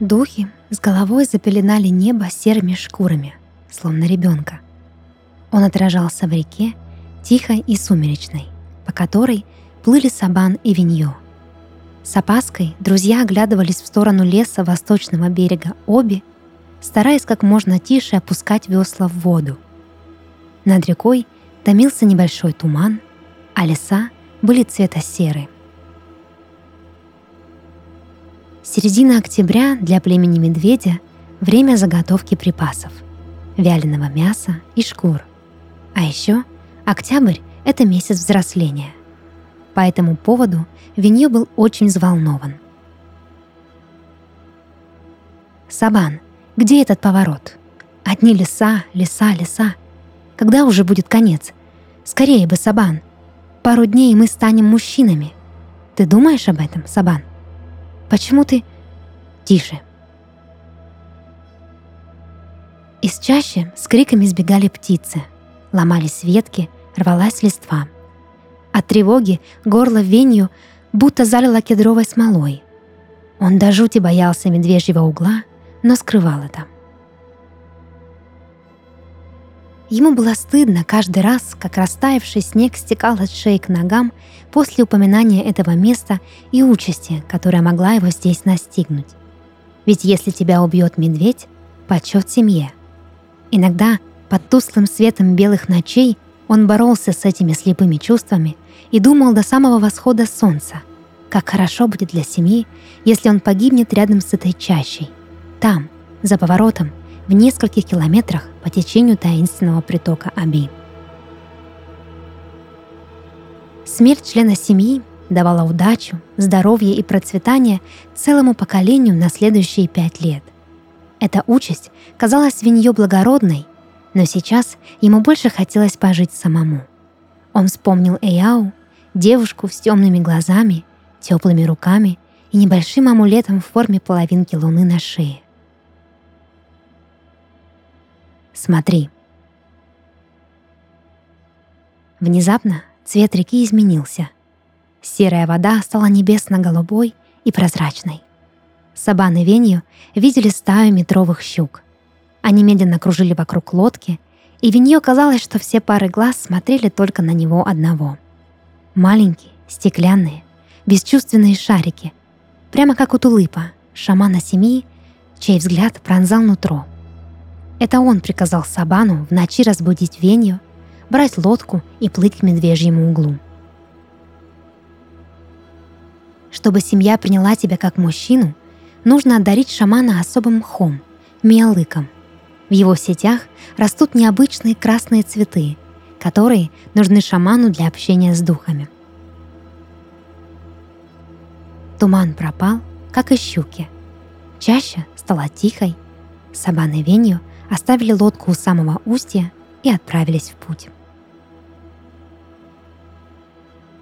Духи с головой запеленали небо серыми шкурами, словно ребенка. Он отражался в реке, тихой и сумеречной, по которой плыли Сабан и Виньо. С опаской друзья оглядывались в сторону леса восточного берега Оби, стараясь как можно тише опускать весла в воду. Над рекой томился небольшой туман, а леса были цвета серы. Середина октября для племени медведя – время заготовки припасов, вяленого мяса и шкур. А еще октябрь – это месяц взросления. По этому поводу Виньё был очень взволнован. «Сабан, где этот поворот? Одни леса, леса, леса. Когда уже будет конец? Скорее бы, Сабан. Пару дней, и мы станем мужчинами. Ты думаешь об этом, Сабан? Почему ты... Тише. Из чащи с криками сбегали птицы. Ломались ветки, рвалась листва. От тревоги горло Венью будто залило кедровой смолой. Он до жути боялся медвежьего угла — но скрывал это. Ему было стыдно каждый раз, как растаявший снег стекал от шеи к ногам после упоминания этого места и участи, которая могла его здесь настигнуть. Ведь если тебя убьет медведь, почет семье. Иногда под тусклым светом белых ночей он боролся с этими слепыми чувствами и думал до самого восхода солнца, как хорошо будет для семьи, если он погибнет рядом с этой чащей, там, за поворотом, в нескольких километрах по течению таинственного притока Аби. Смерть члена семьи давала удачу, здоровье и процветание целому поколению на следующие пять лет. Эта участь казалась Виньё благородной, но сейчас ему больше хотелось пожить самому. Он вспомнил Эяу, девушку с темными глазами, теплыми руками и небольшим амулетом в форме половинки луны на шее. Смотри. Внезапно цвет реки изменился. Серая вода стала небесно-голубой и прозрачной. Сабан и Венью видели стаю метровых щук. Они медленно кружили вокруг лодки, и Виньё казалось, что все пары глаз смотрели только на него одного. Маленькие, стеклянные, бесчувственные шарики, прямо как у тулыпа, шамана семьи, чей взгляд пронзал нутро — это он приказал Сабану в ночи разбудить Венью, брать лодку и плыть к медвежьему углу. Чтобы семья приняла тебя как мужчину, нужно одарить шамана особым мхом – миолыком. В его сетях растут необычные красные цветы, которые нужны шаману для общения с духами. Туман пропал, как и щуки. Чаще стала тихой. Сабан и Венью – оставили лодку у самого устья и отправились в путь.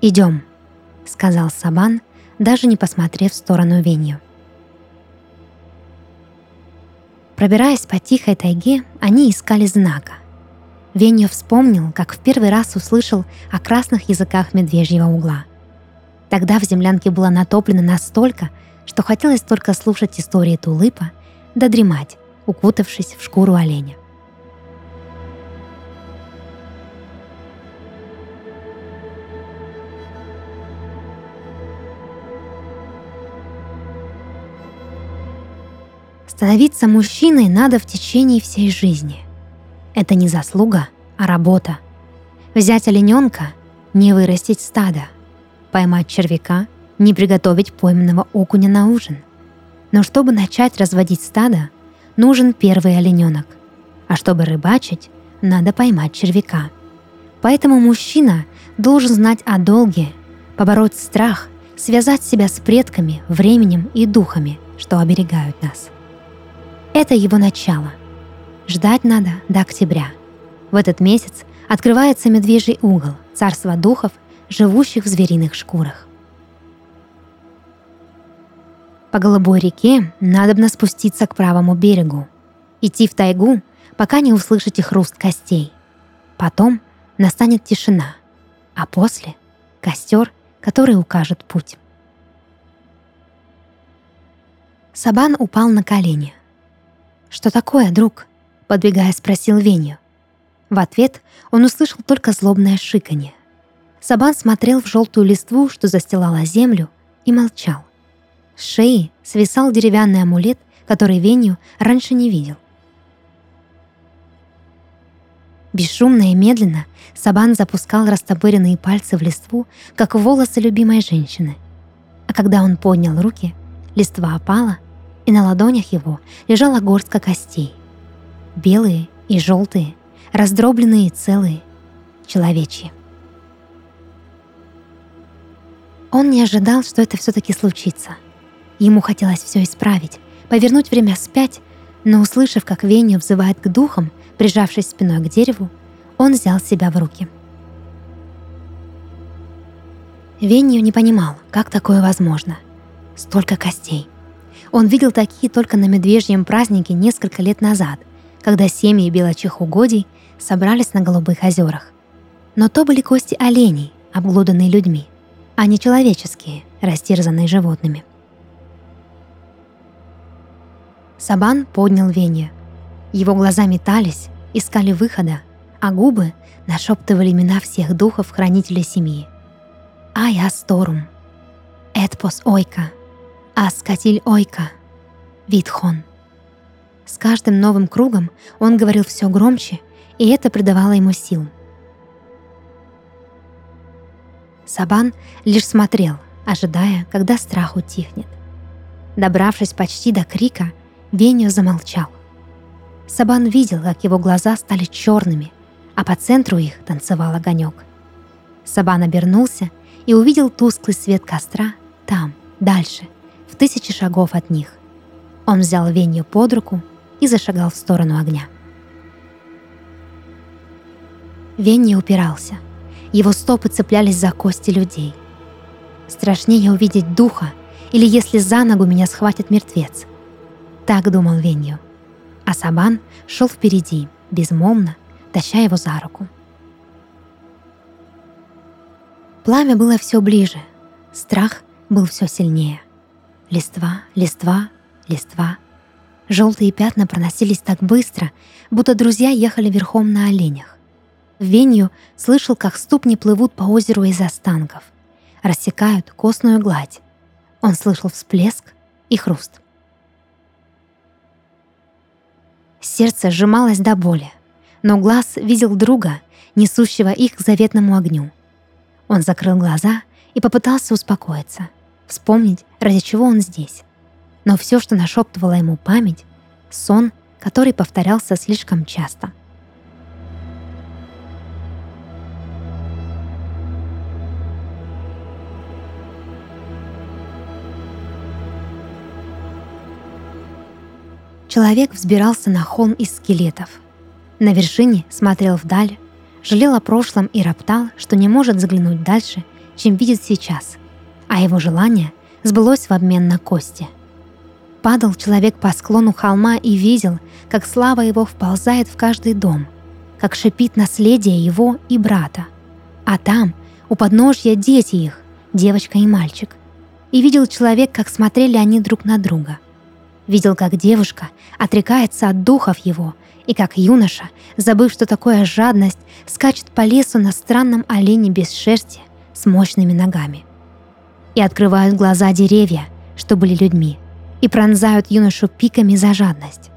«Идем», — сказал Сабан, даже не посмотрев в сторону Венью. Пробираясь по тихой тайге, они искали знака. Венью вспомнил, как в первый раз услышал о красных языках медвежьего угла. Тогда в землянке было натоплено настолько, что хотелось только слушать истории Тулыпа да дремать, укутавшись в шкуру оленя. Становиться мужчиной надо в течение всей жизни. Это не заслуга, а работа. Взять олененка — не вырастить стадо. Поймать червяка — не приготовить пойманного окуня на ужин. Но чтобы начать разводить стадо, нужен первый олененок. А чтобы рыбачить, надо поймать червяка. Поэтому мужчина должен знать о долге, побороть страх, связать себя с предками, временем и духами, что оберегают нас. Это его начало. Ждать надо до октября. В этот месяц открывается медвежий угол, царство духов, живущих в звериных шкурах. По голубой реке надобно спуститься к правому берегу. Идти в тайгу, пока не услышите хруст костей. Потом настанет тишина, а после — костер, который укажет путь. Сабан упал на колени. «Что такое, друг?» — подбегая, спросил Веню. В ответ он услышал только злобное шиканье. Сабан смотрел в желтую листву, что застилала землю, и молчал. С шеи свисал деревянный амулет, который Веню раньше не видел. Бесшумно и медленно Сабан запускал растопыренные пальцы в листву, как волосы любимой женщины. А когда он поднял руки, листва опала, и на ладонях его лежала горстка костей. Белые и желтые, раздробленные и целые, человечьи. Он не ожидал, что это все-таки случится. Ему хотелось все исправить, повернуть время вспять, но услышав, как Веню взывает к духам, прижавшись спиной к дереву, он взял себя в руки. Венью не понимал, как такое возможно. Столько костей. Он видел такие только на медвежьем празднике несколько лет назад, когда семьи белочих угодий собрались на Голубых озерах. Но то были кости оленей, обглоданные людьми, а не человеческие, растерзанные животными. Сабан поднял Венья. Его глаза метались, искали выхода, а губы нашептывали имена всех духов хранителей семьи. Ай Асторум, Эдпос Ойка, Аскатиль Ойка, Витхон. С каждым новым кругом он говорил все громче, и это придавало ему сил. Сабан лишь смотрел, ожидая, когда страх утихнет. Добравшись почти до крика, Веню замолчал. Сабан видел, как его глаза стали черными, а по центру их танцевал огонек. Сабан обернулся и увидел тусклый свет костра там, дальше, в тысячи шагов от них. Он взял Венью под руку и зашагал в сторону огня. Венни упирался. Его стопы цеплялись за кости людей. Страшнее увидеть духа, или если за ногу меня схватит мертвец. Так думал Венью. А Сабан шел впереди, безмолвно, таща его за руку. Пламя было все ближе, страх был все сильнее. Листва, листва, листва. Желтые пятна проносились так быстро, будто друзья ехали верхом на оленях. Венью слышал, как ступни плывут по озеру из останков, рассекают костную гладь. Он слышал всплеск и хруст. Сердце сжималось до боли, но глаз видел друга, несущего их к заветному огню. Он закрыл глаза и попытался успокоиться, вспомнить, ради чего он здесь. Но все, что нашептывала ему память, сон, который повторялся слишком часто. Человек взбирался на холм из скелетов. На вершине смотрел вдаль, жалел о прошлом и роптал, что не может заглянуть дальше, чем видит сейчас, а его желание сбылось в обмен на кости. Падал человек по склону холма и видел, как слава его вползает в каждый дом, как шипит наследие его и брата. А там, у подножья дети их, девочка и мальчик. И видел человек, как смотрели они друг на друга — Видел, как девушка отрекается от духов его, и как юноша, забыв, что такое жадность, скачет по лесу на странном олене без шерсти с мощными ногами. И открывают глаза деревья, что были людьми, и пронзают юношу пиками за жадность.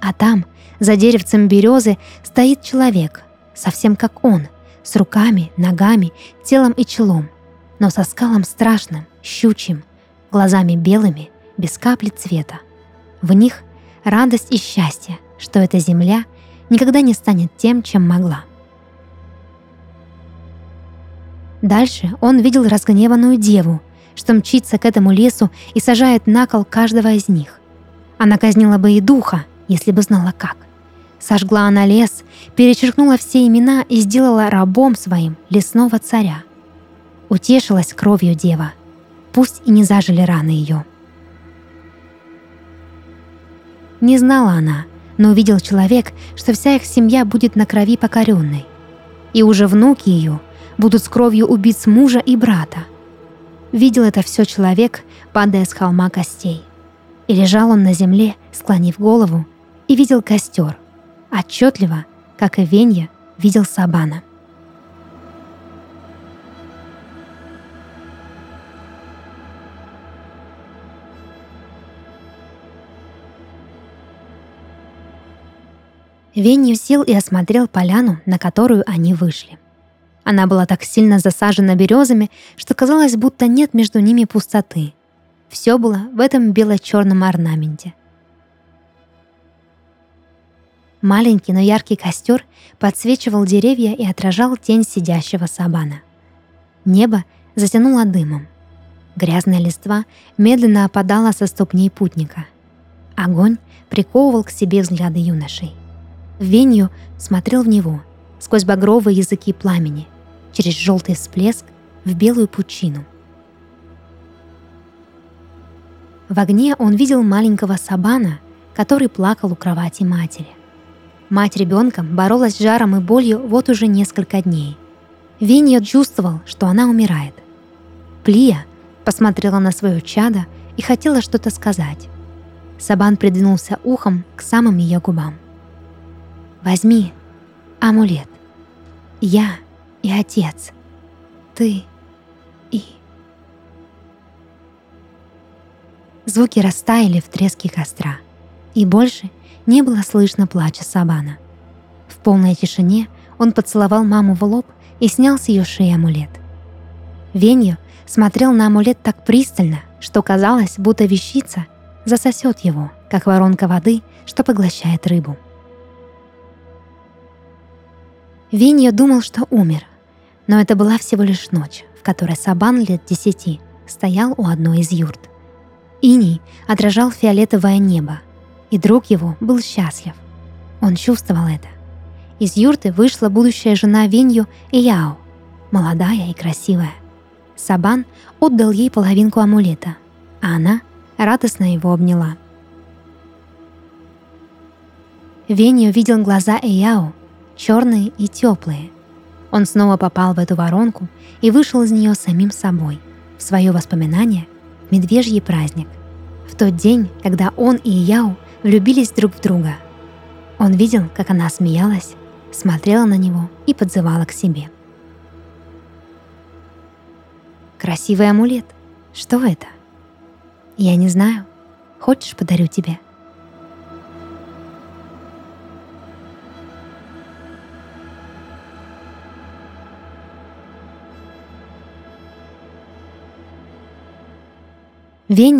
А там, за деревцем березы, стоит человек, совсем как он, с руками, ногами, телом и челом, но со скалом страшным, щучьим, глазами белыми, без капли цвета. В них радость и счастье, что эта земля никогда не станет тем, чем могла. Дальше он видел разгневанную деву, что мчится к этому лесу и сажает на кол каждого из них. Она казнила бы и духа, если бы знала как. Сожгла она лес, перечеркнула все имена и сделала рабом своим лесного царя. Утешилась кровью дева, пусть и не зажили раны ее. Не знала она, но увидел человек, что вся их семья будет на крови покоренной. И уже внуки ее будут с кровью убить мужа и брата. Видел это все человек, падая с холма костей. И лежал он на земле, склонив голову, и видел костер, отчетливо, как и Венья видел Сабана. Венью сел и осмотрел поляну, на которую они вышли. Она была так сильно засажена березами, что казалось, будто нет между ними пустоты. Все было в этом бело-черном орнаменте. Маленький, но яркий костер подсвечивал деревья и отражал тень сидящего сабана. Небо затянуло дымом. Грязная листва медленно опадала со ступней путника. Огонь приковывал к себе взгляды юношей. Венью смотрел в него, сквозь багровые языки пламени, через желтый всплеск в белую пучину. В огне он видел маленького Сабана, который плакал у кровати матери. Мать ребенком боролась с жаром и болью вот уже несколько дней. Винья чувствовал, что она умирает. Плия посмотрела на свое чадо и хотела что-то сказать. Сабан придвинулся ухом к самым ее губам. Возьми амулет. Я и отец. Ты и... Звуки растаяли в треске костра, и больше не было слышно плача Сабана. В полной тишине он поцеловал маму в лоб и снял с ее шеи амулет. Венью смотрел на амулет так пристально, что казалось, будто вещица засосет его, как воронка воды, что поглощает рыбу. Винья думал, что умер, но это была всего лишь ночь, в которой Сабан лет десяти стоял у одной из юрт. Иней отражал фиолетовое небо, и друг его был счастлив. Он чувствовал это. Из юрты вышла будущая жена Винью Ияо, молодая и красивая. Сабан отдал ей половинку амулета, а она радостно его обняла. Венью видел глаза Эяо черные и теплые. Он снова попал в эту воронку и вышел из нее самим собой, в свое воспоминание «Медвежий праздник», в тот день, когда он и Яу влюбились друг в друга. Он видел, как она смеялась, смотрела на него и подзывала к себе. Красивый амулет. Что это? Я не знаю. Хочешь, подарю тебе? Венью